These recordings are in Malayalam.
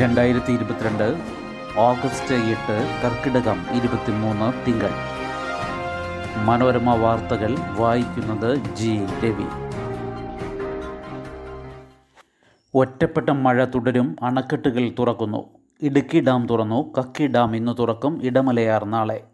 രണ്ടായിരത്തി ഇരുപത്തിരണ്ട് ഓഗസ്റ്റ് എട്ട് കർക്കിടകം ഇരുപത്തിമൂന്ന് തിങ്കൾ. മനോരമ വാർത്തകൾ വായിക്കുന്നത് ജി. രവി. ഒറ്റപ്പെട്ട മഴ തുടരും അണക്കെട്ടുകൾ തുറക്കുന്നു. ഇടുക്കി ഡാം തുറന്നു കക്കി ഡാം ഇന്ന് തുറക്കും ഇടമലയാർ നാളെ.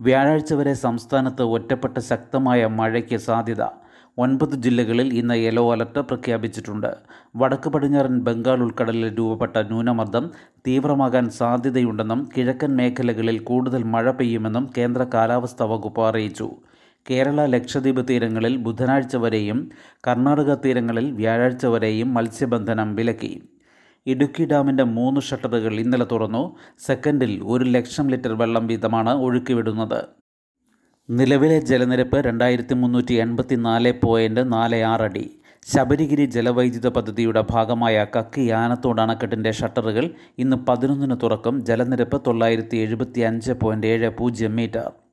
വ്യാഴാഴ്ച വരെ സംസ്ഥാനത്ത് ഒറ്റപ്പെട്ട ശക്തമായ മഴയ്ക്ക് സാധ്യത. ഒൻപത് ജില്ലകളിൽ ഇന്ന് യെല്ലോ അലർട്ട് പ്രഖ്യാപിച്ചിട്ടുണ്ട്. വടക്ക് പടിഞ്ഞാറൻ ബംഗാൾ ഉൾക്കടലിൽ രൂപപ്പെട്ട ന്യൂനമർദ്ദം തീവ്രമാകാൻ സാധ്യതയുണ്ടെന്നും കിഴക്കൻ മേഖലകളിൽ കൂടുതൽ മഴ പെയ്യുമെന്നും കേന്ദ്ര കാലാവസ്ഥാ വകുപ്പ് അറിയിച്ചു. കേരള ലക്ഷദ്വീപ് തീരങ്ങളിൽ ബുധനാഴ്ച വരെയും കർണാടക തീരങ്ങളിൽ വ്യാഴാഴ്ച വരെയും മത്സ്യബന്ധനം വിലക്കി. ഇടുക്കി ഡാമിന്റെ മൂന്ന് ഷട്ടറുകൾ ഇന്നലെ തുറന്നു. സെക്കൻഡിൽ ഒരു ലക്ഷം ലിറ്റർ വെള്ളം വീതമാണ് ഒഴുക്കിവിടുന്നത്. നിലവിലെ ജലനിരപ്പ് രണ്ടായിരത്തി മുന്നൂറ്റി എൺപത്തി നാല് പോയിന്റ് നാല് ആറ് അടി. ശബരിഗിരി ജലവൈദ്യുത പദ്ധതിയുടെ ഭാഗമായ കക്കി ആനത്തോട് അണക്കെട്ടിന്റെ ഷട്ടറുകൾ ഇന്ന് പതിനൊന്നിന് തുറക്കും. ജലനിരപ്പ് തൊള്ളായിരത്തി എഴുപത്തി അഞ്ച് പോയിന്റ് ഏഴ് പൂജ്യം മീറ്റർ.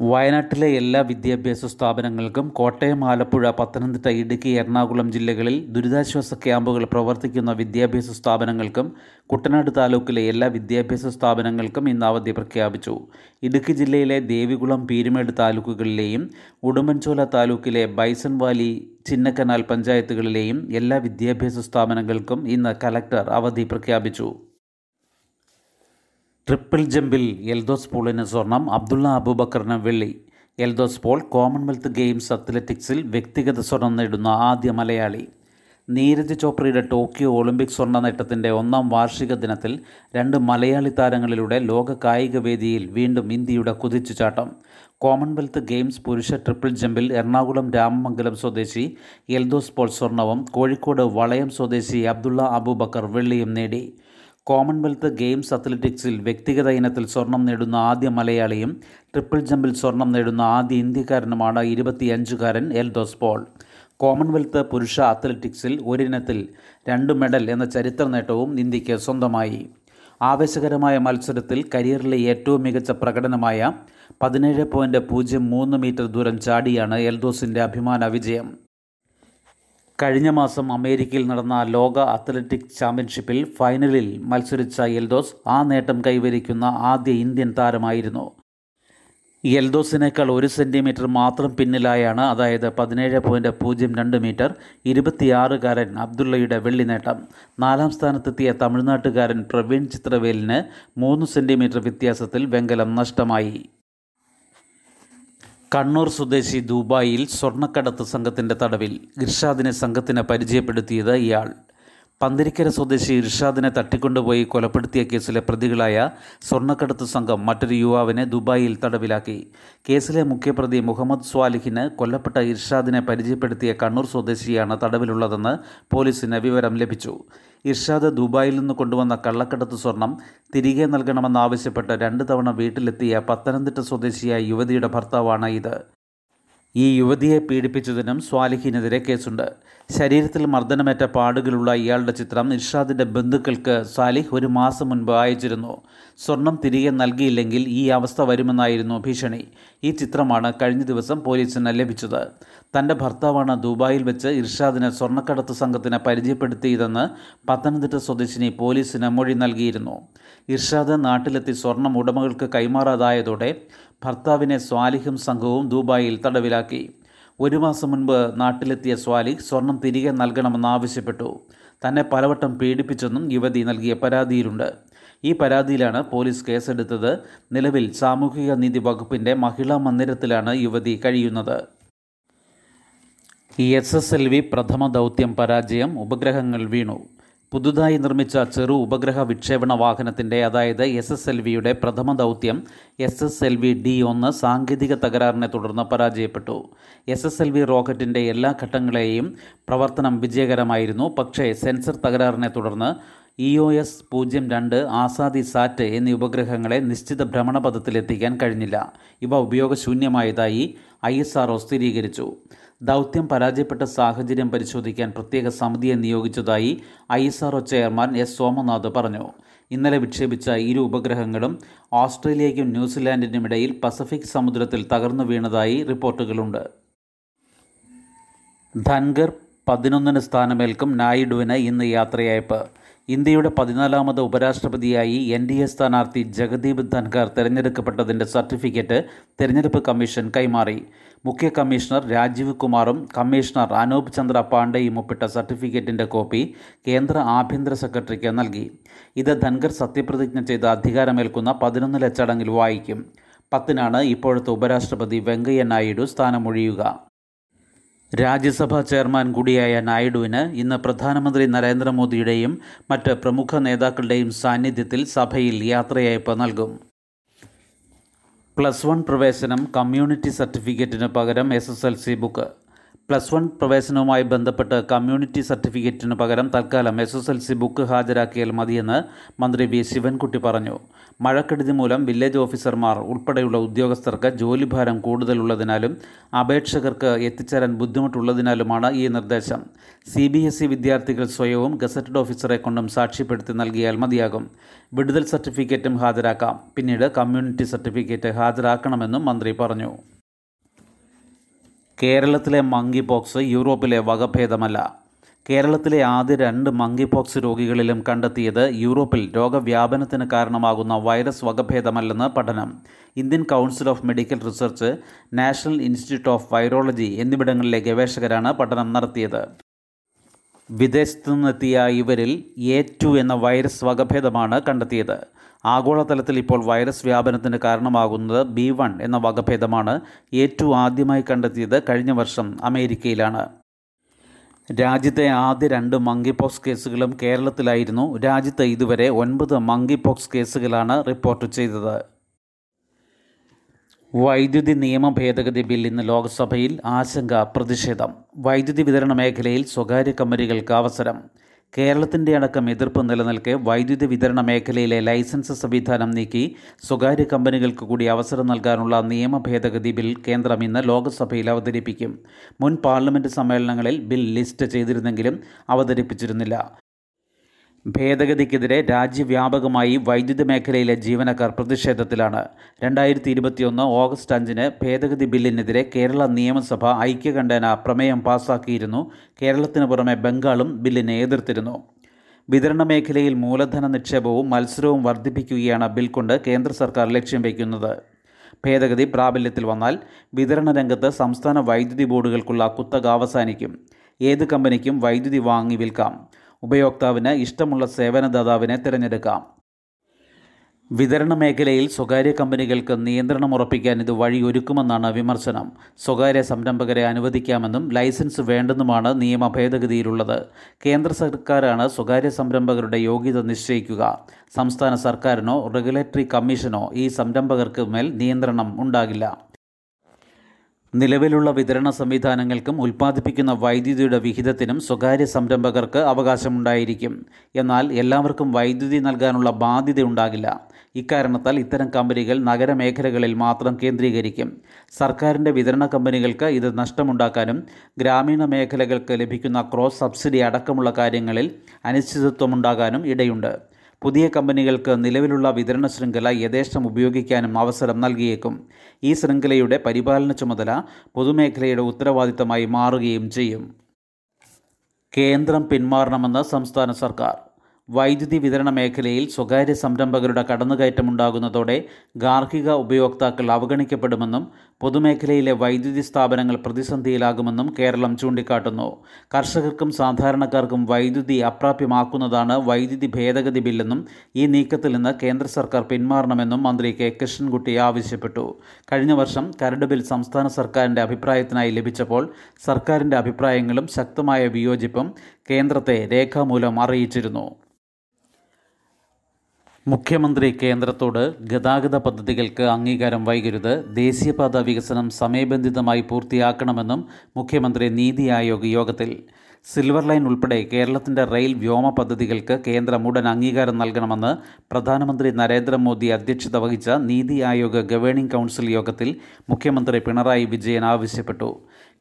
വയനാട്ടിലെ എല്ലാ വിദ്യാഭ്യാസ സ്ഥാപനങ്ങൾക്കും കോട്ടയം ആലപ്പുഴ പത്തനംതിട്ട ഇടുക്കി എറണാകുളം ജില്ലകളിൽ ദുരിതാശ്വാസ ക്യാമ്പുകൾ പ്രവർത്തിക്കുന്ന വിദ്യാഭ്യാസ സ്ഥാപനങ്ങൾക്കും കുട്ടനാട് താലൂക്കിലെ എല്ലാ വിദ്യാഭ്യാസ സ്ഥാപനങ്ങൾക്കും ഇന്ന് അവധി പ്രഖ്യാപിച്ചു. ഇടുക്കി ജില്ലയിലെ ദേവികുളം പീരുമേട് താലൂക്കുകളിലെയും ഉടുമ്പൻചോല താലൂക്കിലെ ബൈസൺ വാലി ചിന്നക്കനാൽ പഞ്ചായത്തുകളിലെയും എല്ലാ വിദ്യാഭ്യാസ സ്ഥാപനങ്ങൾക്കും ഇന്ന് കലക്ടർ അവധി പ്രഖ്യാപിച്ചു. ട്രിപ്പിൾ ജമ്പിൽ എൽദോസ് പോളിന് സ്വർണം അബ്ദുള്ള അബൂബക്കറിന് വെള്ളി. എൽദോസ് പോൾ കോമൺവെൽത്ത് ഗെയിംസ് അത്ലറ്റിക്സിൽ വ്യക്തിഗത സ്വർണം നേടുന്ന ആദ്യ മലയാളി. നീരജ് ചോപ്രയുടെ ടോക്കിയോ ഒളിമ്പിക് സ്വർണ നേട്ടത്തിന്റെ ഒന്നാം വാർഷിക ദിനത്തിൽ രണ്ട് മലയാളി താരങ്ങളിലൂടെ ലോക കായിക വേദിയിൽ വീണ്ടും ഇന്ത്യയുടെ കുതിച്ചുചാട്ടം കോമൺവെൽത്ത് ഗെയിംസ് പുരുഷ ട്രിപ്പിൾ ജമ്പിൽ എറണാകുളം രാമമംഗലം സ്വദേശി എൽദോസ് പോൾ സ്വർണവും കോഴിക്കോട് വളയം സ്വദേശി അബ്ദുള്ള അബൂബക്കർ വെള്ളിയും നേടി. കോമൺവെൽത്ത് ഗെയിംസ് അത്ലറ്റിക്സിൽ വ്യക്തിഗത ഇനത്തിൽ സ്വർണം നേടുന്ന ആദ്യ മലയാളിയും ട്രിപ്പിൾ ജമ്പിൽ സ്വർണം നേടുന്ന ആദ്യ ഇന്ത്യക്കാരനുമാണ് ഇരുപത്തിയഞ്ചുകാരൻ എൽദോസ് പോൾ. കോമൺവെൽത്ത് പുരുഷ അത്ലറ്റിക്സിൽ ഒരിനത്തിൽ രണ്ട് മെഡൽ എന്ന ചരിത്ര നേട്ടവും ഇന്ത്യയ്ക്ക് സ്വന്തമായി. ആവേശകരമായ മത്സരത്തിൽ കരിയറിലെ ഏറ്റവും മികച്ച പ്രകടനമായ പതിനേഴ് പോയിന്റ് പൂജ്യം മൂന്ന് മീറ്റർ ദൂരം ചാടിയാണ് എൽദോസിന്റെ അഭിമാന വിജയം. കഴിഞ്ഞ മാസം അമേരിക്കയിൽ നടന്ന ലോക അത്ലറ്റിക് ചാമ്പ്യൻഷിപ്പിൽ ഫൈനലിൽ മത്സരിച്ച എൽദോസ് ആ നേട്ടം കൈവരിക്കുന്ന ആദ്യ ഇന്ത്യൻ താരമായിരുന്നു. എൽദോസിനേക്കാൾ ഒരു സെന്റിമീറ്റർ മാത്രം പിന്നിലായാണ് അതായത് പതിനേഴ് പോയിന്റ് പൂജ്യം രണ്ട് മീറ്റർ ഇരുപത്തിയാറുകാരൻ അബ്ദുള്ളയുടെ വെള്ളി നേട്ടം. നാലാം സ്ഥാനത്തെത്തിയ തമിഴ്നാട്ടുകാരൻ പ്രവീൺ ചിത്രവേലിന് മൂന്ന് സെന്റിമീറ്റർ വ്യത്യാസത്തിൽ വെങ്കലം നഷ്ടമായി. കണ്ണൂർ സ്വദേശി ദുബായിൽ സ്വർണക്കടത്ത് സംഘത്തിന്റെ തടവിൽ ഇർഷാദിനെ സംഘത്തിന് പരിചയപ്പെടുത്തിയത് ഇയാൾ. പന്തിരിക്കര സ്വദേശി ഇർഷാദിനെ തട്ടിക്കൊണ്ടുപോയി കൊലപ്പെടുത്തിയ കേസിലെ പ്രതികളായ സ്വർണക്കടത്ത് സംഘം മറ്റൊരു യുവാവിനെ ദുബായിൽ തടവിലാക്കി. കേസിലെ മുഖ്യപ്രതി മുഹമ്മദ് സ്വാലിഹിന് കൊല്ലപ്പെട്ട ഇർഷാദിനെ പരിചയപ്പെടുത്തിയ കണ്ണൂർ സ്വദേശിയാണ് തടവിലുള്ളതെന്ന് പോലീസിന് വിവരം ലഭിച്ചു. ഇർഷാദ് ദുബായിൽ നിന്ന് കൊണ്ടുവന്ന കള്ളക്കടത്ത് സ്വർണം തിരികെ നൽകണമെന്നാവശ്യപ്പെട്ട് രണ്ട് തവണ വീട്ടിലെത്തിയ പത്തനംതിട്ട സ്വദേശിയായ യുവതിയുടെ ഭർത്താവാണ് ഇത്. ഈ യുവതിയെ പീഡിപ്പിച്ചതിനും സ്വാലിഹിനെതിരെ കേസുണ്ട്. ശരീരത്തിൽ മർദ്ദനമേറ്റ പാടുകളുള്ള ഇയാളുടെ ചിത്രം ഇർഷാദിന്റെ ബന്ധുക്കൾക്ക് സാലിഹ് ഒരു മാസം മുൻപ് അയച്ചിരുന്നു. സ്വർണം തിരികെ നൽകിയില്ലെങ്കിൽ ഈ അവസ്ഥ വരുമെന്നായിരുന്നു ഭീഷണി. ഈ ചിത്രമാണ് കഴിഞ്ഞ ദിവസം പോലീസിന് ലഭിച്ചത്. തന്റെ ഭർത്താവാണ് ദുബായിൽ വെച്ച് ഇർഷാദിനെ സ്വർണക്കടത്ത് സംഘത്തിന് പരിചയപ്പെടുത്തിയതെന്ന് പത്തനംതിട്ട സ്വദേശിനി പോലീസിന് മൊഴി നൽകിയിരുന്നു. ഇർഷാദ് നാട്ടിലെത്തി സ്വർണം ഉടമകൾക്ക് കൈമാറാതായതോടെ ഭർത്താവിനെ സ്വാലിഹും സംഘവും ദുബായിൽ തടവിലാക്കി. ഒരു മാസം മുൻപ് നാട്ടിലെത്തിയ സ്വാലിഹ് സ്വർണം തിരികെ നൽകണമെന്നാവശ്യപ്പെട്ടു തന്നെ പലവട്ടം പീഡിപ്പിച്ചെന്നും യുവതി നൽകിയ പരാതിയിലുണ്ട്. ഈ പരാതിയിലാണ് പോലീസ് കേസെടുത്തത്. നിലവിൽ സാമൂഹിക നീതി വകുപ്പിന്റെ മഹിളാ മന്ദിരത്തിലാണ് യുവതി കഴിയുന്നത്. എസ് എസ് എൽ വി പ്രഥമ ദൗത്യം പരാജയം ഉപഗ്രഹങ്ങൾ വീണു. പുതുതായി നിർമ്മിച്ച ചെറു ഉപഗ്രഹ വിക്ഷേപണ വാഹനത്തിന്റെ അതായത് എസ് എസ് എൽ വിയുടെ പ്രഥമ ദൗത്യം S S L V D ഒന്ന് സാങ്കേതിക തകരാറിനെ തുടർന്ന് പരാജയപ്പെട്ടു. എസ് എസ് എൽ വി റോക്കറ്റിന്റെ എല്ലാ ഘട്ടങ്ങളെയും പ്രവർത്തനം വിജയകരമായിരുന്നു. പക്ഷേ സെൻസർ തകരാറിനെ തുടർന്ന് ഇ ഒ എസ് പൂജ്യം രണ്ട് ആസാദി സാറ്റ് എന്നീ ഉപഗ്രഹങ്ങളെ നിശ്ചിത ഭ്രമണപഥത്തിലെത്തിക്കാൻ കഴിഞ്ഞില്ല. ഇവ ഉപയോഗശൂന്യമായതായി ഐ എസ് ആർ സ്ഥിരീകരിച്ചു. ദൗത്യം പരാജയപ്പെട്ട സാഹചര്യം പരിശോധിക്കാൻ പ്രത്യേക സമിതിയെ നിയോഗിച്ചതായി I S R chairman S Somanath പറഞ്ഞു. ഇന്നലെ വിക്ഷേപിച്ച ഇരു ഉപഗ്രഹങ്ങളും ഓസ്ട്രേലിയയ്ക്കും ന്യൂസിലാൻഡിനും ഇടയിൽ പസഫിക് സമുദ്രത്തിൽ തകർന്നു വീണതായി റിപ്പോർട്ടുകളുണ്ട്. ധൻഗർ പതിനൊന്നിന് സ്ഥാനമേൽക്കും നായിഡുവിന് ഇന്ന് യാത്രയയപ്പ്. ഇന്ത്യയുടെ പതിനാലാമത് ഉപരാഷ്ട്രപതിയായി എൻ ഡി എ സ്ഥാനാർത്ഥി ജഗദീപ് ധൻഖർ തെരഞ്ഞെടുക്കപ്പെട്ടതിന്റെ സർട്ടിഫിക്കറ്റ് തെരഞ്ഞെടുപ്പ് കമ്മീഷൻ കൈമാറി. മുഖ്യ കമ്മീഷണർ രാജീവ് കുമാറും കമ്മീഷണർ അനൂപ് ചന്ദ്ര പാണ്ഡെയും ഒപ്പിട്ട സർട്ടിഫിക്കറ്റിന്റെ കോപ്പി കേന്ദ്ര ആഭ്യന്തര സെക്രട്ടറിക്ക് നൽകി. ഇത് ധൻഖർ സത്യപ്രതിജ്ഞ ചെയ്ത അധികാരമേൽക്കുന്ന പതിനൊന്നിലെ ചടങ്ങിൽ വായിക്കും. പത്തിനാണ് ഇപ്പോഴത്തെ ഉപരാഷ്ട്രപതി വെങ്കയ്യ നായിഡു സ്ഥാനമൊഴിയുക. രാജ്യസഭാ ചെയർമാൻ കൂടിയായ നായിഡുവിന് ഇന്ന് പ്രധാനമന്ത്രി നരേന്ദ്രമോദിയുടെയും മറ്റ് പ്രമുഖ നേതാക്കളുടെയും സാന്നിധ്യത്തിൽ സഭയിൽ യാത്രയയപ്പ് നൽകും. പ്ലസ് വൺ പ്രവേശനം കമ്മ്യൂണിറ്റി സർട്ടിഫിക്കറ്റിന് പകരം S S L C book plus one പ്രവേശനവുമായി ബന്ധപ്പെട്ട് കമ്മ്യൂണിറ്റി സർട്ടിഫിക്കറ്റിന് പകരം തൽക്കാലം S S L C book ഹാജരാക്കിയാൽ മതിയെന്ന് മന്ത്രി വി ശിവൻകുട്ടി പറഞ്ഞു. മഴക്കെടുതി മൂലം വില്ലേജ് ഓഫീസർമാർ ഉൾപ്പെടെയുള്ള ഉദ്യോഗസ്ഥർക്ക് ജോലിഭാരം കൂടുതലുള്ളതിനാലും അപേക്ഷകർക്ക് എത്തിച്ചേരാൻ ബുദ്ധിമുട്ടുള്ളതിനാലുമാണ് ഈ നിർദ്ദേശം. സി ബി എസ് ഇ വിദ്യാർത്ഥികൾ സ്വയവും ഗസറ്റഡ് ഓഫീസറെ കൊണ്ടും സാക്ഷ്യപ്പെടുത്തി നൽകിയാൽ മതിയാകും. വിടുതൽ സർട്ടിഫിക്കറ്റും ഹാജരാക്കാം. പിന്നീട് കമ്മ്യൂണിറ്റി സർട്ടിഫിക്കറ്റ് ഹാജരാക്കണമെന്നും മന്ത്രി പറഞ്ഞു. കേരളത്തിലെ മങ്കി പോക്സ് യൂറോപ്പിലെ വകഭേദമല്ല. കേരളത്തിലെ ആദ്യ രണ്ട് മങ്കി പോക്സ് രോഗികളിലും കണ്ടെത്തിയത് യൂറോപ്പിൽ രോഗവ്യാപനത്തിന് കാരണമാകുന്ന വൈറസ് വകഭേദമല്ലെന്ന് പഠനം. Indian Council of Medical Research National Institute of Virology എന്നിവിടങ്ങളിലെ ഗവേഷകരാണ് പഠനം നടത്തിയത്. വിദേശത്തു നിന്നെത്തിയ ഇവരിൽ എ ടു എന്ന വൈറസ് വകഭേദമാണ് കണ്ടെത്തിയത്. ആഗോളതലത്തിൽ ഇപ്പോൾ വൈറസ് വ്യാപനത്തിന് കാരണമാകുന്നത് ബി വൺ എന്ന വകഭേദമാണ് ഏറ്റവും ആദ്യമായി കണ്ടെത്തിയത് കഴിഞ്ഞ വർഷം അമേരിക്കയിലാണ്. രാജ്യത്തെ ആദ്യ രണ്ട് മങ്കിപോക്സ് കേസുകളും കേരളത്തിലായിരുന്നു. രാജ്യത്ത് ഇതുവരെ ഒൻപത് മങ്കിപോക്സ് കേസുകളാണ് റിപ്പോർട്ട് ചെയ്തത്. വൈദ്യുതി നിയമ ഭേദഗതി ബിൽ ഇന്ന് ലോക്സഭയിൽ ആശങ്ക പ്രതിഷേധം. വൈദ്യുതി വിതരണ മേഖലയിൽ സ്വകാര്യ കമ്പനികൾക്ക് അവസരം. കേരളത്തിന്റെ അടക്കം എതിർപ്പ് നിലനിൽക്കെ വൈദ്യുതി വിതരണ മേഖലയിലെ ലൈസൻസ് സംവിധാനം നീക്കി സ്വകാര്യ കമ്പനികൾക്ക് കൂടി അവസരം നൽകാനുള്ള നിയമ ഭേദഗതി ബിൽ കേന്ദ്രം ഇന്ന് ലോക്സഭയിൽ അവതരിപ്പിക്കും. മുൻ പാർലമെന്റ് സമ്മേളനങ്ങളിൽ ബിൽ ലിസ്റ്റ് ചെയ്തിരുന്നെങ്കിലും അവതരിപ്പിച്ചിരുന്നില്ല. ഭേദഗതിക്കെതിരെ രാജ്യവ്യാപകമായി വൈദ്യുതി മേഖലയിലെ ജീവനക്കാർ പ്രതിഷേധത്തിലാണ്. രണ്ടായിരത്തി ഇരുപത്തിയൊന്ന് ഓഗസ്റ്റ് അഞ്ചിന് ഭേദഗതി ബില്ലിനെതിരെ കേരള നിയമസഭ ഐക്യകണ്ഠേന പ്രമേയം പാസാക്കിയിരുന്നു. കേരളത്തിന് പുറമെ ബംഗാളും ബില്ലിനെ എതിർത്തിരുന്നു. വിതരണ മേഖലയിൽ മൂലധന നിക്ഷേപവും മത്സരവും വർദ്ധിപ്പിക്കുകയാണ് ബിൽ കൊണ്ട് കേന്ദ്ര സർക്കാർ ലക്ഷ്യം വയ്ക്കുന്നത്. ഭേദഗതി പ്രാബല്യത്തിൽ വന്നാൽ വിതരണ രംഗത്ത് സംസ്ഥാന വൈദ്യുതി ബോർഡുകൾക്കുള്ള കുത്തക അവസാനിക്കും. ഏത് കമ്പനിക്കും വൈദ്യുതി വാങ്ങി വിൽക്കാം. ഉപയോക്താവിന് ഇഷ്ടമുള്ള സേവനദാതാവിനെ തിരഞ്ഞെടുക്കാം. വിതരണ മേഖലയിൽ സ്വകാര്യ കമ്പനികൾക്ക് നിയന്ത്രണം ഉറപ്പിക്കാൻ ഇത് വഴിയൊരുക്കുമെന്നാണ് വിമർശനം. സ്വകാര്യ സംരംഭകരെ അനുവദിക്കാമെന്നും ലൈസൻസ് വേണ്ടെന്നുമാണ് നിയമ ഭേദഗതിയിലുള്ളത്. കേന്ദ്ര സർക്കാരാണ് സ്വകാര്യ സംരംഭകരുടെ യോഗ്യത നിശ്ചയിക്കുക. സംസ്ഥാന സർക്കാരിനോ റെഗുലേറ്ററി കമ്മീഷനോ ഈ സംരംഭകർക്ക് മേൽ നിയന്ത്രണം ഉണ്ടാകില്ല. നിലവിലുള്ള വിതരണ സംവിധാനങ്ങൾക്കും ഉൽപ്പാദിപ്പിക്കുന്ന വൈദ്യുതിയുടെ വിഹിതത്തിനും സ്വകാര്യ സംരംഭകർക്ക് അവകാശമുണ്ടായിരിക്കും. എന്നാൽ എല്ലാവർക്കും വൈദ്യുതി നൽകാനുള്ള ബാധ്യതയുണ്ടാകില്ല. ഇക്കാരണത്താൽ ഇത്തരം കമ്പനികൾ നഗരമേഖലകളിൽ മാത്രം കേന്ദ്രീകരിക്കും. സർക്കാരിന്റെ വിതരണ കമ്പനികൾക്ക് ഇത് നഷ്ടമുണ്ടാക്കാനും ഗ്രാമീണ മേഖലകൾക്ക് ലഭിക്കുന്ന ക്രോസ് സബ്സിഡി അടക്കമുള്ള കാര്യങ്ങളിൽ അനിശ്ചിതത്വമുണ്ടാകാനും ഇടയുണ്ട്. പുതിയ കമ്പനികൾക്ക് നിലവിലുള്ള വിതരണ ശൃംഖല യഥേഷ്ടം ഉപയോഗിക്കാനും അവസരം നൽകിയേക്കും. ഈ ശൃംഖലയുടെ പരിപാലന ചുമതല പൊതുമേഖലയുടെ ഉത്തരവാദിത്തമായി മാറുകയും ചെയ്യും. കേന്ദ്രം പിന്മാറണമെന്ന് സംസ്ഥാന സർക്കാർ. വൈദ്യുതി വിതരണ മേഖലയിൽ സ്വകാര്യ സംരംഭകരുടെ കടന്നുകയറ്റമുണ്ടാകുന്നതോടെ ഗാർഹിക ഉപയോക്താക്കൾ അവഗണിക്കപ്പെടുമെന്നും പൊതുമേഖലയിലെ വൈദ്യുതി സ്ഥാപനങ്ങൾ പ്രതിസന്ധിയിലാകുമെന്നും കേരളം ചൂണ്ടിക്കാട്ടുന്നു. കർഷകർക്കും സാധാരണക്കാർക്കും വൈദ്യുതി അപ്രാപ്യമാക്കുന്നതാണ് വൈദ്യുതി ഭേദഗതി ബില്ലെന്നും ഈ നീക്കത്തിൽ നിന്ന് കേന്ദ്ര സർക്കാർ പിന്മാറണമെന്നും മന്ത്രി കെ. കൃഷ്ണൻകുട്ടി ആവശ്യപ്പെട്ടു. കഴിഞ്ഞ വർഷം കരട് ബിൽ സംസ്ഥാന സർക്കാരിന്റെ അഭിപ്രായത്തിനായി ലഭിച്ചപ്പോൾ സർക്കാരിന്റെ അഭിപ്രായങ്ങളും ശക്തമായ വിയോജിപ്പും കേന്ദ്രത്തെ രേഖാമൂലം അറിയിച്ചിരുന്നു. മുഖ്യമന്ത്രി കേന്ദ്രത്തോട് ഗതാഗത പദ്ധതികൾക്ക് അംഗീകാരം വൈകരുത് ദേശീയപാത വികസനം സമയബന്ധിതമായി പൂർത്തിയാക്കണമെന്നും മുഖ്യമന്ത്രി നീതി ആയോഗ് യോഗത്തിൽ സിൽവർ ലൈൻ ഉൾപ്പെടെ കേരളത്തിന്റെ റെയിൽ വ്യോമ പദ്ധതികൾക്ക് കേന്ദ്രം ഉടൻ അംഗീകാരം നൽകണമെന്ന് പ്രധാനമന്ത്രി നരേന്ദ്രമോദി അധ്യക്ഷത വഹിച്ച നീതി ആയോഗ് ഗവേണിംഗ് കൗൺസിൽ യോഗത്തിൽ മുഖ്യമന്ത്രി പിണറായി വിജയൻ ആവശ്യപ്പെട്ടു.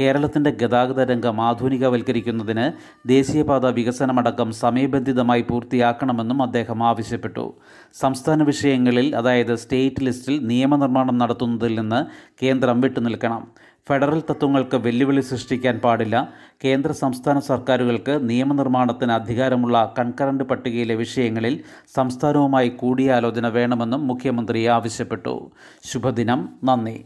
കേരളത്തിന്റെ ഗതാഗത രംഗം ആധുനികവൽക്കരിക്കുന്നതിന് ദേശീയപാത വികസനമടക്കം സമയബന്ധിതമായി പൂർത്തിയാക്കണമെന്നും അദ്ദേഹം ആവശ്യപ്പെട്ടു. സംസ്ഥാന വിഷയങ്ങളിൽ അതായത് സ്റ്റേറ്റ് ലിസ്റ്റിൽ നിയമനിർമ്മാണം നടത്തുന്നതിൽ നിന്ന് കേന്ദ്രം വിട്ടുനിൽക്കണം. ഫെഡറൽ തത്വങ്ങൾക്ക് വെല്ലുവിളി സൃഷ്ടിക്കാൻ പാടില്ല. കേന്ദ്ര സംസ്ഥാന സർക്കാരുകൾക്ക് നിയമനിർമ്മാണത്തിന് അധികാരമുള്ള കൺകറന്റ് പട്ടികയിലെ വിഷയങ്ങളിൽ സംസ്ഥാനവുമായി കൂടിയാലോചന വേണമെന്നും മുഖ്യമന്ത്രി ആവശ്യപ്പെട്ടു. ശുഭദിനം. നന്ദി.